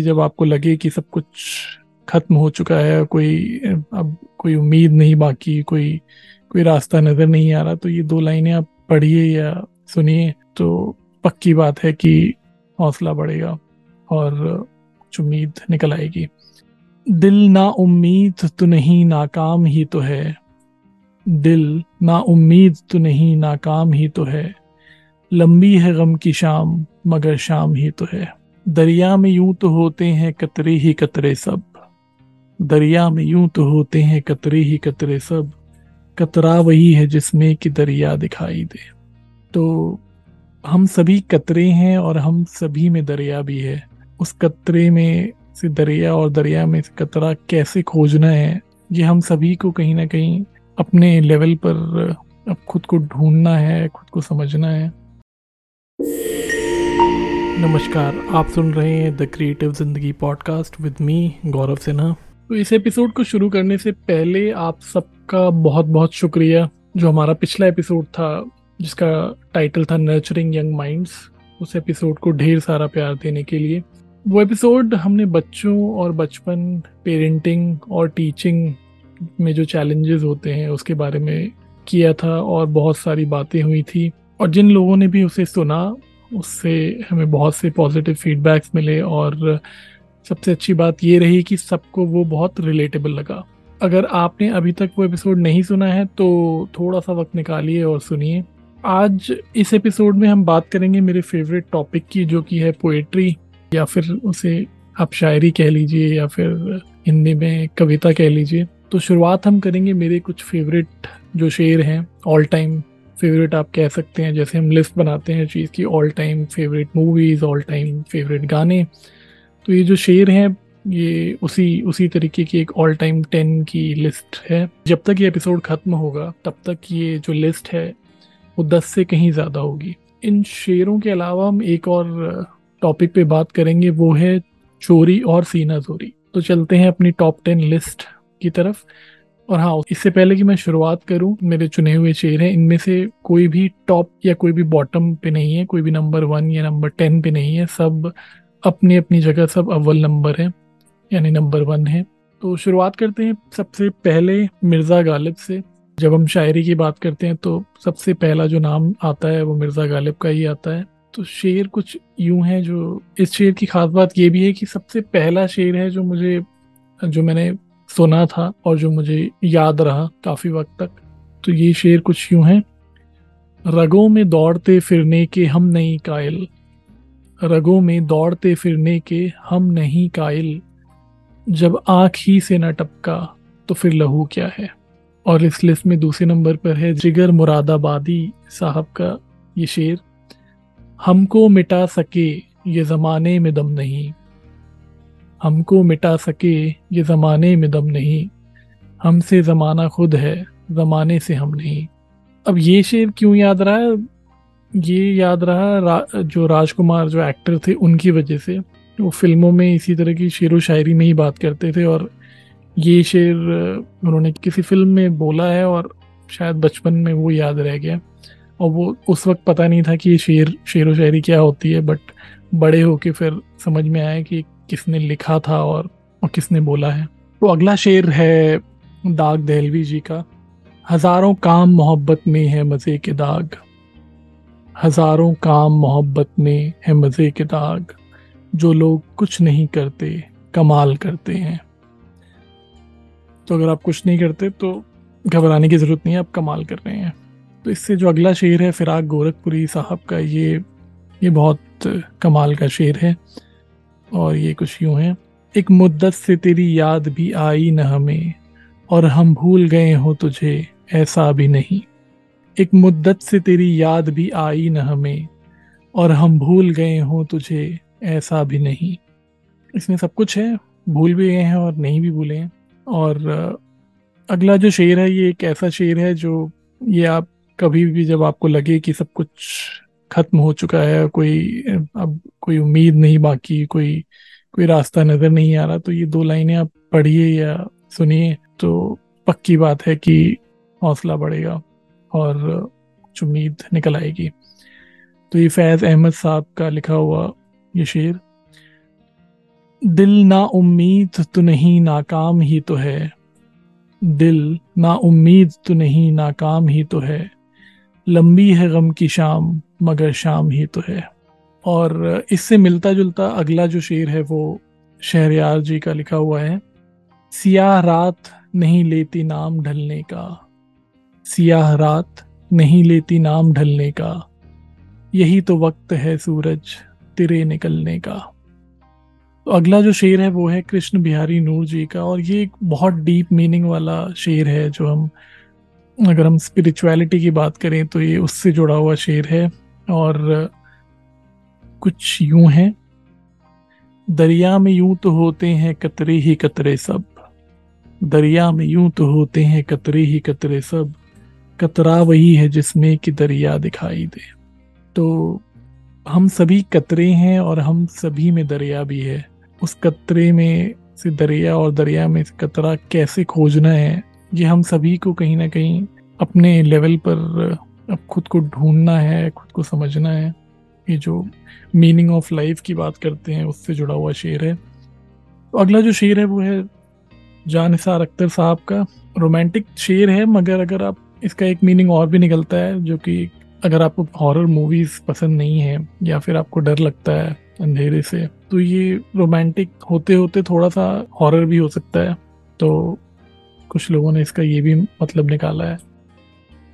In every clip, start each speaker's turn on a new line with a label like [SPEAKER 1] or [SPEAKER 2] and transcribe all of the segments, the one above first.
[SPEAKER 1] जब आपको लगे कि सब कुछ खत्म हो चुका है, कोई, अब कोई उम्मीद नहीं बाकी, कोई कोई रास्ता नज़र नहीं आ रहा तो ये दो लाइनें आप पढ़िए या सुनिए तो पक्की बात है कि हौसला बढ़ेगा और कुछ उम्मीद निकल आएगी। दिल ना उम्मीद तो नहीं, नाकाम ही तो है। दिल ना उम्मीद तो नहीं, नाकाम ही तो है। लंबी है गम की शाम, मगर शाम ही तो है। दरिया में यूँ तो होते हैं कतरे ही कतरे सब। दरिया में यूँ तो होते हैं कतरे ही कतरे सब। कतरा वही है जिसमें कि दरिया दिखाई दे। तो हम सभी कतरे हैं और हम सभी में दरिया भी है। उस कतरे में से दरिया और दरिया में से कतरा कैसे खोजना है, ये हम सभी को कहीं ना कहीं अपने लेवल पर अब खुद को ढूंढना है, खुद को समझना है। नमस्कार, आप सुन रहे हैं द क्रिएटिव ज़िंदगी podcast with me Gaurav Sinha. तो इस एपिसोड को शुरू करने से पहले आप सबका बहुत बहुत शुक्रिया, जो हमारा पिछला एपिसोड था, जिसका टाइटल था नर्चरिंग यंग माइंड्स उस एपिसोड को ढेर सारा प्यार देने के लिए। वो एपिसोड हमने बच्चों और बचपन पेरेंटिंग और टीचिंग में जो चैलेंजेस होते हैं, उसके बारे में किया था और बहुत सारी बातें हुई थी। और जिन लोगों ने भी उसे सुना उससे हमें बहुत से पॉजिटिव फीडबैक्स मिले और सबसे अच्छी बात ये रही कि सबको वो बहुत रिलेटेबल लगा। अगर आपने अभी तक वो एपिसोड नहीं सुना है तो थोड़ा सा वक्त निकालिए और सुनिए। आज इस एपिसोड में हम बात करेंगे मेरे फेवरेट टॉपिक की, जो कि है पोएट्री या फिर उसे आप शायरी कह लीजिए, या फिर हिंदी में कविता कह लीजिए। तो शुरुआत हम करेंगे मेरे कुछ फेवरेट जो शेर हैं ऑल टाइम फेवरेट आप कह सकते हैं, जैसे हम लिस्ट बनाते हैं चीज़ की all time favourite movies all time favourite गाने। तो ये जो शेर हैं, ये उसी उसी तरीके की एक ऑल टाइम टेन की लिस्ट है। जब तक ये एपिसोड ख़त्म होगा, तब तक ये जो लिस्ट है, वो दस से कहीं ज़्यादा होगी। इन शेरों के अलावा हम एक और टॉपिक पे बात करेंगे, वो है चोरी और सीना चोरी। तो चलते हैं अपनी टॉप टेन लिस्ट की तरफ़। और हाँ इससे पहले कि मैं शुरुआत करूँ, मेरे चुने हुए शेर हैं, इनमें से कोई भी टॉप या कोई भी बॉटम पे नहीं है, कोई भी नंबर वन या नंबर टेन पे नहीं है, सब अपनी अपनी जगह, सब अव्वल नंबर है, यानी नंबर वन है। तो शुरुआत करते हैं सबसे पहले मिर्ज़ा गालिब से। जब हम शायरी की बात करते हैं तो सबसे पहला जो नाम आता है, वो मिर्ज़ा गालिब का ही आता है। तो शेर कुछ यूँ है जो, इस शेर की खास बात ये भी है कि सबसे पहला शेर है जो मुझे, जो मैंने सुना था और जो मुझे याद रहा काफ़ी वक्त तक। तो ये शेर कुछ यूँ है। रगों में दौड़ते फिरने के हम नहीं कायल। रगों में दौड़ते फिरने के हम नहीं कायल। जब आँख ही से न टपका तो फिर लहू क्या है? और इस लिस्ट में दूसरे नंबर पर है, जिगर मुरादाबादी साहब का ये शेर। हमको मिटा सके ये ज़माने में दम नहीं। हमको मिटा सके ये ज़माने में दम नहीं। हमसे ज़माना खुद है ज़माने से हम नहीं। अब ये शेर क्यों याद रहा? है ये याद रहा रा, जो राजकुमार जो एक्टर थे उनकी वजह से। वो फ़िल्मों में इसी तरह की शेर व शायरी में ही बात करते थे और ये शेर उन्होंने किसी फ़िल्म में बोला है और शायद बचपन में वो याद रह गया। और वो उस वक्त पता नहीं था कि ये शेर शेर व शायरी क्या होती है बट बड़े होके फिर समझ में आया कि किसने लिखा था और, और किसने बोला है। तो अगला शेर है दाग दहलवी जी का। हज़ारों काम मोहब्बत में है मज़े के दाग। हज़ारों काम मोहब्बत में है मज़े के दाग। जो लोग कुछ नहीं करते कमाल करते हैं। तो अगर आप कुछ नहीं करते तो घबराने की ज़रूरत नहीं है आप कमाल कर रहे हैं। तो इससे जो अगला शेर है फिराक गोरखपुरी साहब का ये ये बहुत कमाल का शेर है। और ये कुछ यूँ है। एक मुद्दत से तेरी याद भी आई न हमें, और हम भूल गए हो तुझे, ऐसा भी नहीं। एक मुद्दत से तेरी याद भी आई न हमें, और हम भूल गए हो तुझे, ऐसा भी नहीं। इसमें सब कुछ है, भूल भी गए हैं और नहीं भी भूले हैं। और, अगला जो शेर है, ये एक ऐसा शेर है जो ये आप कभी भी जब आपको लगे कि सब कुछ खत्म हो चुका है, कोई, अब कोई उम्मीद नहीं बाकी, कोई कोई रास्ता नज़र नहीं आ रहा तो ये दो लाइनें आप पढ़िए या सुनिए तो पक्की बात है कि हौसला बढ़ेगा और कुछ उम्मीद निकल आएगी। तो ये फैज़ अहमद साहब का लिखा हुआ ये शेर, दिल ना उम्मीद तो नहीं, नाकाम ही तो है। दिल ना उम्मीद तो नहीं, नाकाम ही तो है। लंबी है गम की शाम मगर शाम ही तो है। और इससे मिलता जुलता अगला जो शेर है वो शहरयार जी का लिखा हुआ है, सियाह रात नहीं लेती नाम ढलने का। सियाह रात नहीं लेती नाम ढलने का। यही तो वक्त है सूरज तिरे निकलने का। तो अगला जो शेर है वो है कृष्ण बिहारी नूर जी का, और ये एक बहुत डीप मीनिंग वाला शेर है जो हम, अगर हम स्पिरिचुअलिटी की बात करें तो ये उससे जुड़ा हुआ शेर है। और कुछ यूँ है। दरिया में यूँ तो होते हैं कतरे ही कतरे सब। दरिया में यूँ तो होते हैं कतरे ही कतरे सब। कतरा वही है जिसमें कि दरिया दिखाई दे। तो हम सभी कतरे हैं और हम सभी में दरिया भी है। उस कतरे में से दरिया और दरिया में से कतरा कैसे खोजना है, ये हम सभी को कहीं ना कहीं अपने लेवल पर अब खुद को ढूंढना है, खुद को समझना है। ये जो मीनिंग ऑफ़ लाइफ की बात करते हैं, उससे जुड़ा हुआ शेर है। तो अगला जो शेर है, वो है जान निसार अख्तर साहब का रोमांटिक शेर है, मगर अगर आप, इसका एक मीनिंग और भी निकलता है, जो कि अगर आपको हॉरर मूवीज़ पसंद नहीं है, या फिर आपको डर लगता है अंधेरे से तो ये रोमांटिक होते होते थोड़ा सा हॉरर भी हो सकता है। तो कुछ लोगों ने इसका ये भी मतलब निकाला है।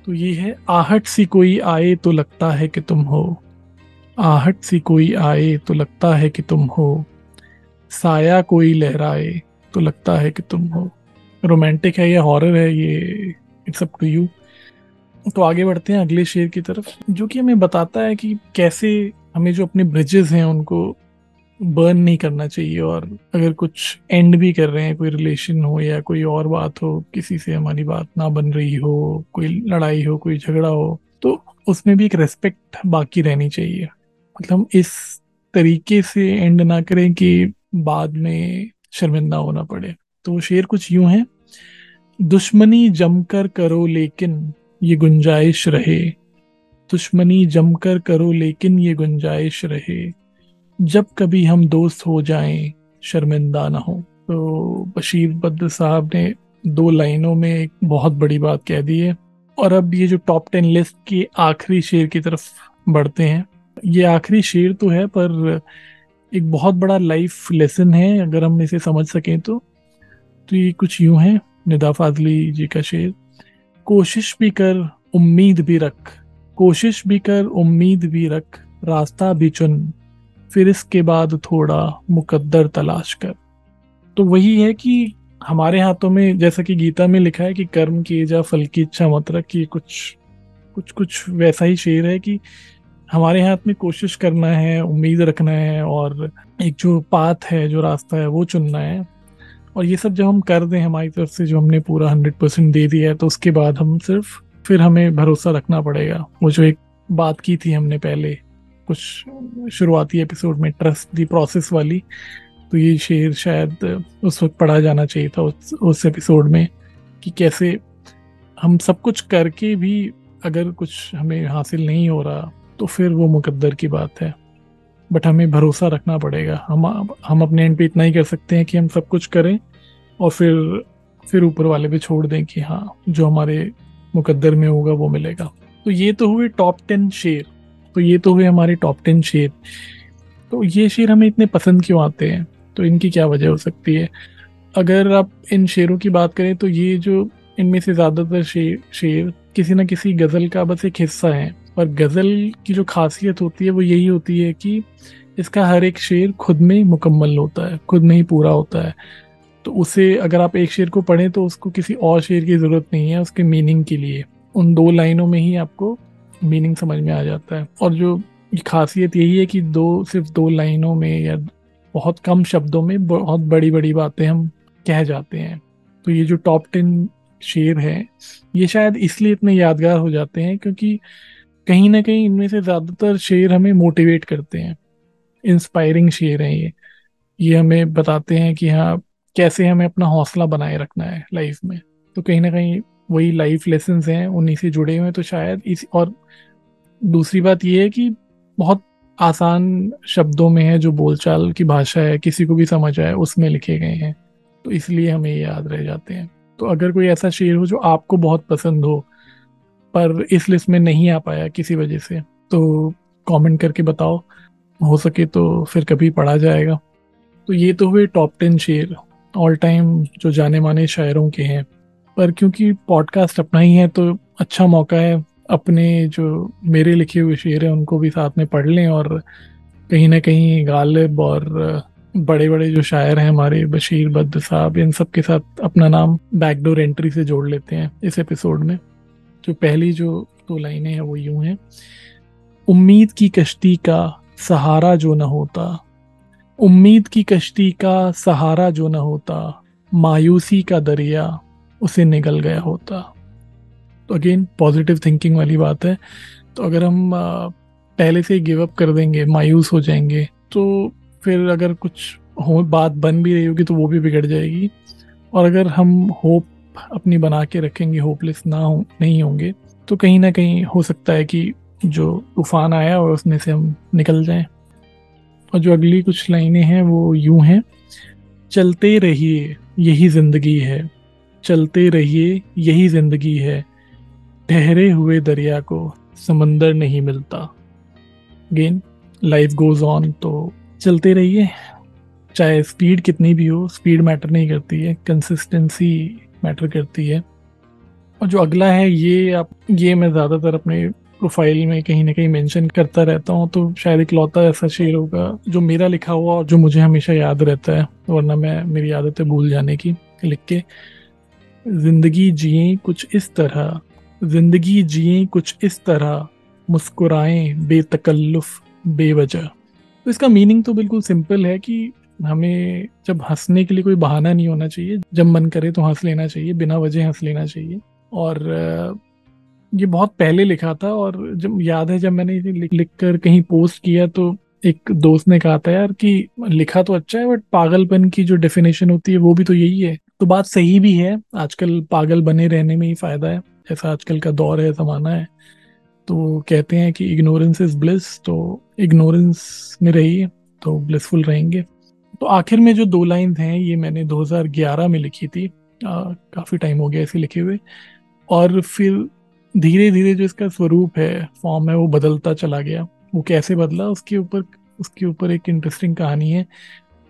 [SPEAKER 1] तो ये है, आहट सी कोई आए तो लगता है कि तुम हो। आहट सी कोई आए तो लगता है कि तुम हो। साया कोई लहराए तो लगता है कि तुम हो। रोमांटिक है या हॉरर है ये इट्स अप टू यू तो आगे बढ़ते हैं अगले शेर की तरफ़, जो कि हमें बताता है कि कैसे हमें जो अपने ब्रिजेस हैं उनको बर्न नहीं करना चाहिए और अगर कुछ एंड भी कर रहे हैं, कोई रिलेशन हो या कोई और बात हो, किसी से हमारी बात ना बन रही हो, कोई लड़ाई हो, कोई झगड़ा हो तो उसमें भी एक रेस्पेक्ट बाकी रहनी चाहिए। मतलब इस तरीके से एंड ना करें कि बाद में शर्मिंदा होना पड़े। तो शेर कुछ यूँ है, दुश्मनी जमकर करो लेकिन ये गुंजाइश रहे। दुश्मनी जमकर करो लेकिन ये गुंजाइश रहे। जब कभी हम दोस्त हो जाएँ, शर्मिंदा ना हो तो बशीर बद्र साहब ने दो लाइनों में एक बहुत बड़ी बात कह दी है। और अब ये जो टॉप टेन लिस्ट के आखिरी शेर की तरफ़ बढ़ते हैं। ये आखिरी शेर तो है, पर एक बहुत बड़ा लाइफ लेसन है, अगर हम इसे समझ सकें तो। तो ये कुछ यूँ है, निदा फाजली जी का शेर। कोशिश भी कर, उम्मीद भी रख। कोशिश भी कर, उम्मीद भी रख। रास्ता भी चुन फिर इसके बाद थोड़ा मुकद्दर तलाश कर। तो वही है कि हमारे हाथों में, जैसा कि गीता में लिखा है कि कर्म किए जा, फल की इच्छा मत रख कि कुछ कुछ कुछ वैसा ही शेर है कि हमारे हाथ में कोशिश करना है, उम्मीद रखना है और एक जो पाथ है, जो रास्ता है, वो चुनना है। और ये सब जब हम कर दें हमारी तरफ़ से, जो हमने पूरा हंड्रेड परसेंट दे दिया है तो उसके बाद हम सिर्फ़, फिर हमें भरोसा रखना पड़ेगा। वो जो एक बात की थी हमने पहले कुछ शुरुआती एपिसोड में ट्रस्ट दी प्रोसेस वाली तो ये शेर शायद उस वक्त पढ़ा जाना चाहिए था उस उस एपिसोड में कि कैसे हम सब कुछ करके भी अगर कुछ हमें हासिल नहीं हो रहा तो फिर वो मुकद्दर की बात है। बट हमें भरोसा रखना पड़ेगा। हम हम अपने एंड पे इतना ही कर सकते हैं कि हम सब कुछ करें और फिर फिर ऊपर वाले पे छोड़ दें कि हाँ जो हमारे मुकद्दर में होगा वो मिलेगा। तो ये तो हुए टॉप टेन शेर। तो ये तो हुए हमारे टॉप टेन शेर। तो ये शेर हमें इतने पसंद क्यों आते हैं? तो इनकी क्या वजह हो सकती है? अगर आप इन शेरों की बात करें तो ये जो इनमें से ज़्यादातर शेर शेर किसी न किसी गज़ल का बस एक हिस्सा है। और गज़ल की जो खासियत होती है, वो यही होती है कि इसका हर एक शेर खुद में ही मुकम्मल होता है, खुद में ही पूरा होता है। तो उसे अगर आप एक शेर को पढ़ें तो उसको किसी और शेर की ज़रूरत नहीं है, उसके मीनिंग के लिए। उन दो लाइनों में ही आपको मीनिंग समझ में आ जाता है। और जो खासियत यही है कि दो, सिर्फ़ दो लाइनों में या बहुत कम शब्दों में बहुत बड़ी बड़ी बातें हम कह जाते हैं। तो ये जो टॉप टेन शेर है, ये शायद इसलिए इतने यादगार हो जाते हैं क्योंकि कहीं ना कहीं इनमें से ज़्यादातर शेर हमें मोटिवेट करते हैं। इंस्पायरिंग शेर हैं ये। ये हमें बताते हैं कि हाँ कैसे हमें अपना हौसला बनाए रखना है लाइफ में। तो कहीं ना कहीं वही लाइफ लेसन हैं, उन्हीं से जुड़े हुए हैं तो शायद इस, और दूसरी बात ये है कि बहुत आसान शब्दों में है जो बोलचाल की भाषा है, किसी को भी समझ आए, उसमें लिखे गए हैं तो इसलिए हमें याद रह जाते हैं। तो अगर कोई ऐसा शेर हो जो आपको बहुत पसंद हो, पर इस लिस्ट में नहीं आ पाया किसी वजह से तो कमेंट करके बताओ, हो सके तो फिर कभी पढ़ा जाएगा। तो ये तो हुए टॉप टेन शेर ऑल टाइम जो जाने माने शायरों के हैं। पर क्योंकि पॉडकास्ट अपना ही है तो अच्छा मौका है अपने जो मेरे लिखे हुए शेर हैं, उनको भी साथ में पढ़ लें और कहीं ना कहीं गालिब और बड़े बड़े जो शायर हैं हमारे, बशीर बद साहब, इन सब के साथ अपना नाम बैकडोर एंट्री से जोड़ लेते हैं इस एपिसोड में। जो पहली जो दो तो लाइनें हैं, वो यूँ हैं। उम्मीद की कश्ती का सहारा जो न होता, उम्मीद की कश्ती का सहारा जो न होता, मायूसी का दरिया उसे निकल गया होता। तो अगेन पॉजिटिव थिंकिंग वाली बात है। तो अगर हम पहले से ही गिव अप कर देंगे, मायूस हो जाएँगे तो फिर अगर कुछ हो, बात बन भी रही होगी तो वो भी बिगड़ जाएगी। और अगर हम होप अपनी बना के रखेंगे होपलेस ना हो, नहीं होंगे तो कहीं ना कहीं हो सकता है कि जो तूफ़ान आया और उसमें से हम निकल जाएँ। और जो अगली कुछ लाइनें हैं, वो यूँ हैं। चलते रहिए, यही ज़िंदगी है। चलते रहिए, यही ज़िंदगी है। ठहरे हुए दरिया को समंदर नहीं मिलता। गेन लाइफ गोज ऑन तो चलते रहिए। चाहे स्पीड कितनी भी हो स्पीड मैटर नहीं करती है कंसिस्टेंसी मैटर करती है। और जो अगला है, ये आप, ये मैं ज़्यादातर अपने प्रोफ़ाइल में कहीं ना कहीं मेंशन करता रहता हूँ तो शायद एक लौता ऐसा शेर होगा, जो मेरा लिखा हुआ और जो मुझे हमेशा याद रहता है, वरना मैं, मेरी आदत है भूल जाने की, लिख के। ज़िंदगी जिए कुछ इस तरह, ज़िंदगी जिए कुछ इस तरह, मुस्कुराएँ बेतकल्लुफ, बेवजह। तो इसका मीनिंग तो बिल्कुल सिंपल है कि हमें जब हंसने के लिए कोई बहाना नहीं होना चाहिए, जब मन करे तो हंस लेना चाहिए, बिना वजह हंस लेना चाहिए। और, ये बहुत पहले लिखा था और जब, याद है जब मैंने इसे लिख लिख कर कहीं पोस्ट किया तो एक दोस्त ने कहा था यार कि लिखा तो अच्छा है बट पागलपन की जो डेफिनेशन होती है वो भी तो यही है। तो बात सही भी है, आजकल पागल बने रहने में ही फ़ायदा है, जैसा आजकल का दौर है, ज़माना है। तो कहते हैं कि इग्नोरेंस इज़ ब्लिस तो इग्नोरेंस में रहिए तो ब्लिसफुल रहेंगे। तो आखिर में जो दो लाइन हैं, ये मैंने 2011 में लिखी थी काफ़ी टाइम हो गया ऐसे लिखे हुए। और फिर धीरे धीरे जो इसका स्वरूप है फॉर्म है, वो बदलता चला गया। वो कैसे बदला, उसके ऊपर उसके ऊपर एक इंटरेस्टिंग कहानी है।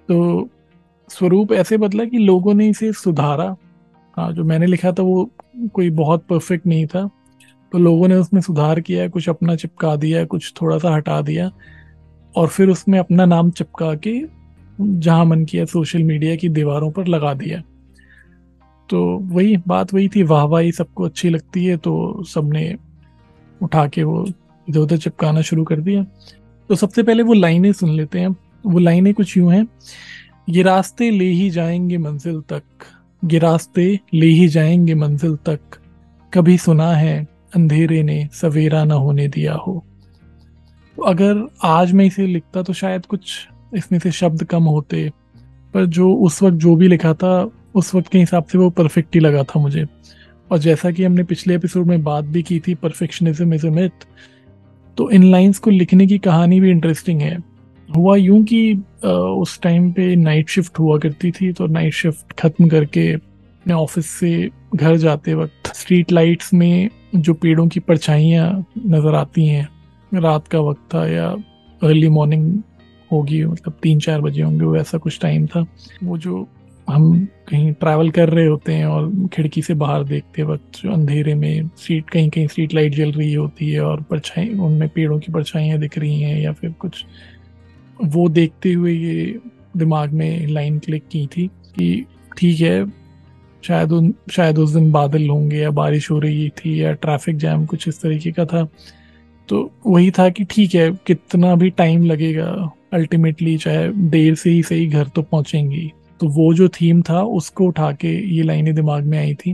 [SPEAKER 1] तो स्वरूप ऐसे बदला कि लोगों ने इसे सुधारा। हाँ जो मैंने लिखा था वो कोई बहुत परफेक्ट नहीं था। तो लोगों ने उसमें सुधार किया, कुछ अपना चिपका दिया, कुछ थोड़ा सा हटा दिया और फिर उसमें अपना नाम चिपका के जहाँ मन किया सोशल मीडिया की दीवारों पर लगा दिया। तो वही बात वही थी, वाह वाही सबको अच्छी लगती है तो सबने उठा के वो इधर उधर चिपकाना शुरू कर दिया। तो सबसे पहले वो लाइनें सुन लेते हैं। वो लाइनें कुछ यूँ हैं ये रास्ते ले ही जाएँगे मंजिल तक। ये रास्ते ले ही जाएँगे मंजिल तक। कभी सुना है, अंधेरे ने सवेरा न होने दिया हो। तो अगर आज मैं इसे लिखता तो शायद कुछ इसमें से शब्द कम होते। पर जो उस वक्त जो भी लिखा था, उस वक्त के हिसाब से वो परफेक्ट ही लगा था मुझे। और जैसा कि हमने पिछले एपिसोड में बात भी की थी परफेक्शनिज्म इज़ अ मिथ तो इन लाइंस को लिखने की कहानी भी इंटरेस्टिंग है। हुआ यूँ कि उस टाइम पे नाइट शिफ्ट हुआ करती थी तो नाइट शिफ्ट खत्म करके अपने ऑफ़िस से घर जाते वक्त स्ट्रीट लाइट्स में जो पेड़ों की परछाइयाँ नज़र आती हैं, रात का वक्त था या अर्ली मॉर्निंग होगी मतलब तीन चार बजे होंगे, वो ऐसा कुछ टाइम था। वो जो हम कहीं ट्रैवल कर रहे होते हैं और खिड़की से बाहर देखते वक्त अंधेरे में स्ट्रीट कहीं कहीं स्ट्रीट लाइट जल रही होती है और परछाई, उनमें पेड़ों की परछाइयाँ दिख रही हैं या फिर कुछ वो देखते हुए ये दिमाग में लाइन क्लिक की थी कि ठीक है, शायद उन, शायद उस दिन बादल होंगे या बारिश हो रही थी या ट्रैफ़िक जैम कुछ इस तरीके का था। तो वही था कि ठीक है, कितना भी टाइम लगेगा, अल्टीमेटली चाहे देर से ही सही घर तो पहुंचेंगी तो वो जो थीम था, उसको उठा के ये लाइनें दिमाग में आई थी।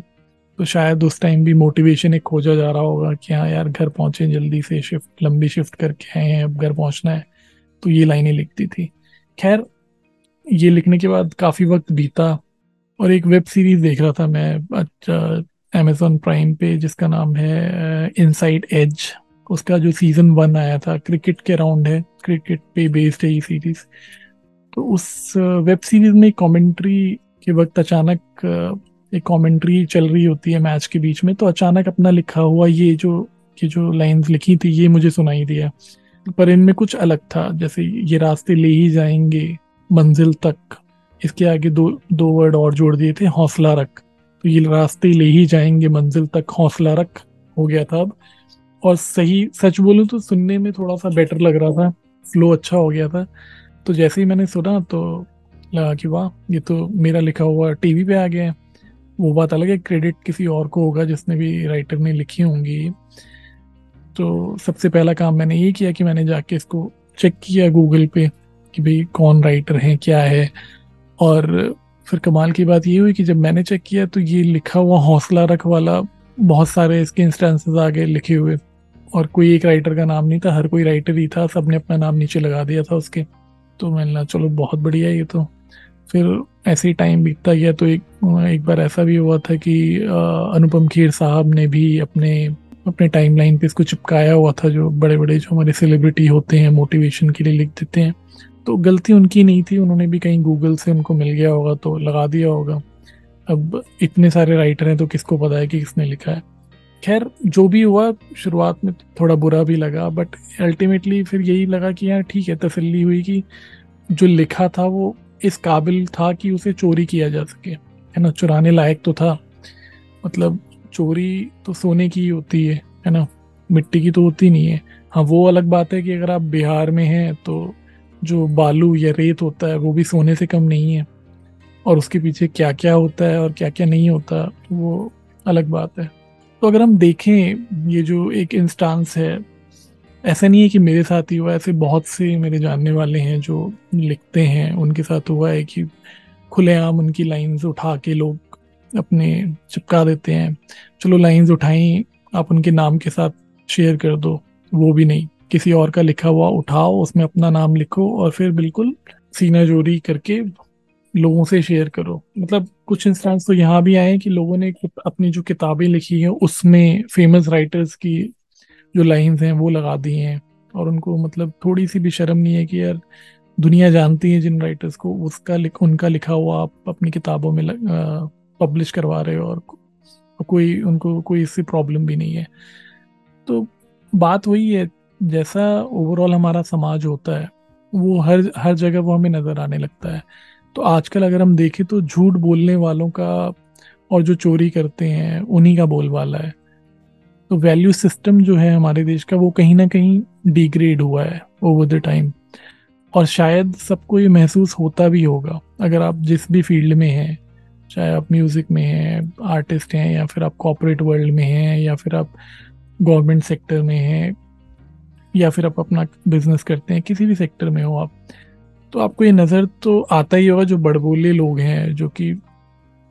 [SPEAKER 1] तो शायद उस टाइम भी मोटिवेशन एक खोजा जा रहा होगा कि हाँ यार, घर पहुँचे जल्दी से, शिफ्ट, लंबी शिफ्ट करके आए हैं, अब घर पहुँचना है। तो ये लाइनें लिखती थी। खैर, ये लिखने के बाद काफ़ी वक्त बीता और एक वेब सीरीज़ देख रहा था मैं अच्छा अमेजोन प्राइम पे, जिसका नाम है इनसाइड एज उसका जो सीज़न वन आया था क्रिकेट के राउंड है क्रिकेट पे बेस्ड है ये सीरीज़ तो उस वेब सीरीज़ में कमेंट्री के वक्त अचानक एक कमेंट्री चल रही होती है मैच के बीच में तो अचानक अपना लिखा हुआ ये जो ये जो लाइंस लिखी थी, ये मुझे सुनाई दिया। पर इनमें कुछ अलग था, जैसे ये रास्ते ले ही जाएँगे मंजिल तक। इसके आगे दो दो वर्ड और जोड़ दिए थे, हौसला रख। तो ये रास्ते ले ही जाएँगे मंजिल तक, हौसला रख, हो गया था अब। और सही, सच बोलूँ तो सुनने में थोड़ा सा बेटर लग रहा था फ्लो अच्छा हो गया था। तो जैसे ही मैंने सुना तो लगा कि वाह, ये तो मेरा लिखा हुआ टीवी पे आ गया है। वो बात अलग है, क्रेडिट किसी और को होगा जिसने भी राइटर ने लिखी होंगी। तो सबसे पहला काम मैंने ये किया कि मैंने जाके इसको चेक किया गूगल पे कि भाई कौन राइटर हैं, क्या है। और फिर कमाल की बात ये हुई कि जब मैंने चेक किया तो ये लिखा हुआ हौसला रख वाला बहुत सारे इसके इंस्टेंसेस आगे लिखे हुए। और कोई एक राइटर का नाम नहीं था, हर कोई राइटर ही था, सबने अपना नाम नीचे लगा दिया था उसके। तो मैंने कहा, चलो, बहुत बढ़िया ये तो। फिर ऐसे ही टाइम बीतता गया तो एक एक बार ऐसा भी हुआ था कि अनुपम खेर साहब ने भी अपने अपने टाइमलाइन पे इसको चिपकाया हुआ था जो बड़े बड़े जो हमारे सेलिब्रिटी होते हैं मोटिवेशन के लिए लिख देते हैं। तो गलती उनकी नहीं थी, उन्होंने भी कहीं गूगल से उनको मिल गया होगा तो लगा दिया होगा। अब इतने सारे राइटर हैं तो किसको पता है कि किसने लिखा है? खैर, जो भी हुआ, शुरुआत में थोड़ा बुरा भी लगा बट अल्टीमेटली फिर यही लगा कि यार ठीक है, तसल्ली हुई कि जो लिखा था वो इस काबिल था कि उसे चोरी किया जा सके। है ना? चुराने लायक तो था। मतलब चोरी तो सोने की ही होती है है ना? मिट्टी की तो होती नहीं है। हाँ वो अलग बात है कि अगर आप बिहार में हैं तो जो बालू या रेत होता है, वो भी सोने से कम नहीं है। और उसके पीछे क्या क्या होता है और क्या क्या नहीं होता, वो अलग बात है। तो अगर हम देखें, ये जो एक इंस्टांस है, ऐसा नहीं है कि मेरे साथ ही हुआ ऐसे बहुत से मेरे जानने वाले हैं जो लिखते हैं। उनके साथ हुआ है कि खुलेआम उनकी लाइंस उठा के लोग अपने चिपका देते हैं। चलो लाइंस उठाई, आप उनके नाम के साथ शेयर कर दो। वो भी नहीं। किसी और का लिखा हुआ उठाओ, उसमें अपना नाम लिखो और फिर बिल्कुल सीना जोरी करके लोगों से शेयर करो। मतलब कुछ इंस्टांस तो यहाँ भी आए कि लोगों ने अपनी जो किताबें लिखी हैं, उसमें फ़ेमस राइटर्स की जो लाइंस हैं, वो लगा दी हैं। और उनको मतलब थोड़ी सी भी शर्म नहीं है कि यार, दुनिया जानती है जिन राइटर्स को, उसका लिख, उनका लिखा हुआ आप अपनी किताबों में पब्लिश करवा रहे हो और कोई उनको कोई इससे प्रॉब्लम भी नहीं है। तो बात वही है, जैसा ओवरऑल हमारा समाज होता है, वो हर हर जगह वो हमें नज़र आने लगता है। तो आजकल अगर हम देखें तो झूठ बोलने वालों का और जो चोरी करते हैं, उन्हीं का बोलबाला है। तो वैल्यू सिस्टम जो है हमारे देश का, वो कहीं ना कहीं डिग्रेड हुआ है ओवर द टाइम और शायद सबको ये महसूस होता भी होगा, अगर आप जिस भी फ़ील्ड में हैं चाहे आप म्यूज़िक में हैं आर्टिस्ट हैं, या फिर आप कॉपोरेट वर्ल्ड में हैं, या फिर आप गवर्नमेंट सेक्टर में हैं, या फिर आप अपना बिज़नेस करते हैं, किसी भी सेक्टर में हो आप तो आपको ये नज़र तो आता ही होगा जो बड़बोले लोग हैं, जो कि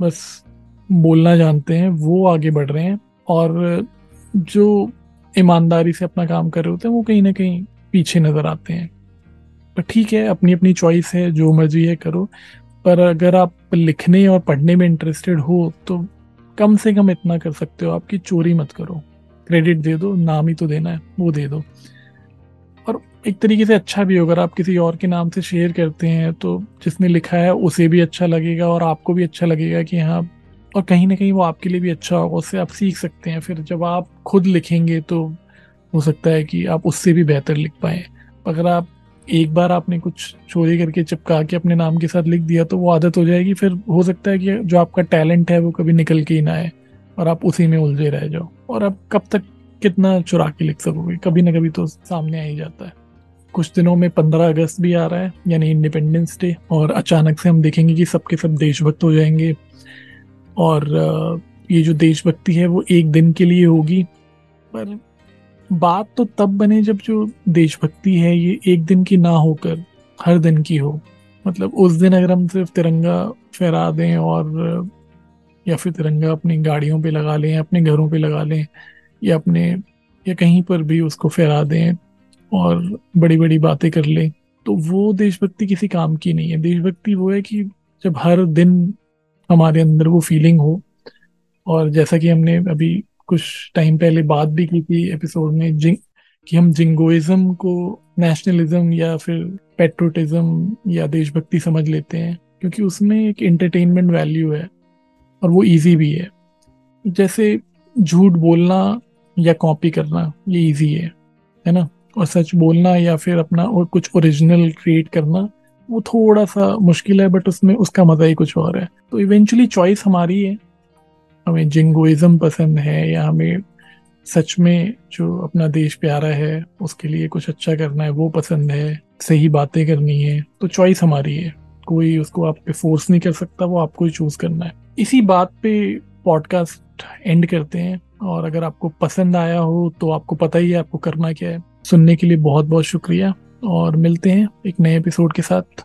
[SPEAKER 1] बस बोलना जानते हैं, वो आगे बढ़ रहे हैं, और जो ईमानदारी से अपना काम कर रहे होते हैं, वो कहीं ना कहीं पीछे नज़र आते हैं। पर ठीक है अपनी अपनी चॉइस है, जो मर्ज़ी है करो पर अगर आप लिखने और पढ़ने में इंटरेस्टेड हो तो कम से कम इतना कर सकते हो आपकी चोरी मत करो। क्रेडिट दे दो, नाम ही तो देना है, वो दे दो। और एक तरीके से अच्छा भी अगर आप किसी और के नाम से शेयर करते हैं तो जिसने लिखा है, उसे भी अच्छा लगेगा और आपको भी अच्छा लगेगा कि हाँ और कहीं ना कहीं वो आपके लिए भी अच्छा होगा, उससे आप सीख सकते हैं। फिर जब आप खुद लिखेंगे तो हो सकता है कि आप उससे भी बेहतर लिख पाए। अगर आप एक बार आपने कुछ चोरी करके चिपका के अपने नाम के साथ लिख दिया तो वो आदत हो जाएगी। फिर हो सकता है कि जो आपका टैलेंट है वो कभी निकल के ही ना आए और आप उसी में उलझे रह जाओ। और आप कब तक कितना चुरा के लिख सकोगे? कभी ना कभी तो सामने आ ही जाता है। कुछ दिनों में पंद्रह अगस्त भी आ रहा है, यानी इंडिपेंडेंस डे और अचानक से हम देखेंगे कि सबके सब देशभक्त हो जाएँगे। और ये जो देशभक्ति है वो एक दिन के लिए होगी, पर बात तो तब बने जब जो देशभक्ति है, ये एक दिन की ना होकर, हर दिन की हो। मतलब उस दिन अगर हम सिर्फ़ तिरंगा फहरा दें और, या फिर तिरंगा अपनी गाड़ियों पे लगा लें, अपने घरों पे लगा लें, या अपने, या कहीं पर भी उसको फहरा दें और बड़ी बड़ी बातें कर लें तो वो देशभक्ति किसी काम की नहीं है। देशभक्ति वो है कि जब हर दिन हमारे अंदर वो फीलिंग हो, और जैसा कि हमने अभी कुछ टाइम पहले बात भी की थी एपिसोड में, जिंग, कि हम जिंगोइज्म को नेशनलिज्म या फिर पेट्रोटिज्म या देशभक्ति समझ लेते हैं, क्योंकि उसमें एक एंटरटेनमेंट वैल्यू है और वो इजी भी है। जैसे झूठ बोलना या कॉपी करना, ये इजी है है ना? और सच बोलना या फिर अपना और कुछ ओरिजिनल क्रिएट करना, वो थोड़ा सा मुश्किल है बट उसमें उसका मज़ा ही कुछ और है। तो इवेंचुअली चॉइस हमारी है। हमें जिंगोइज्म पसंद है या हमें सच में जो अपना देश प्यारा है, उसके लिए कुछ अच्छा करना है, वो पसंद है, सही बातें करनी है तो चॉइस हमारी है। कोई उसको आप पे फोर्स नहीं कर सकता, वो आपको ही चूज़ करना है। इसी बात पे पॉडकास्ट एंड करते हैं और अगर आपको पसंद आया हो तो आपको पता ही है आपको करना क्या है। सुनने के लिए बहुत बहुत शुक्रिया और मिलते हैं एक नए एपिसोड के साथ।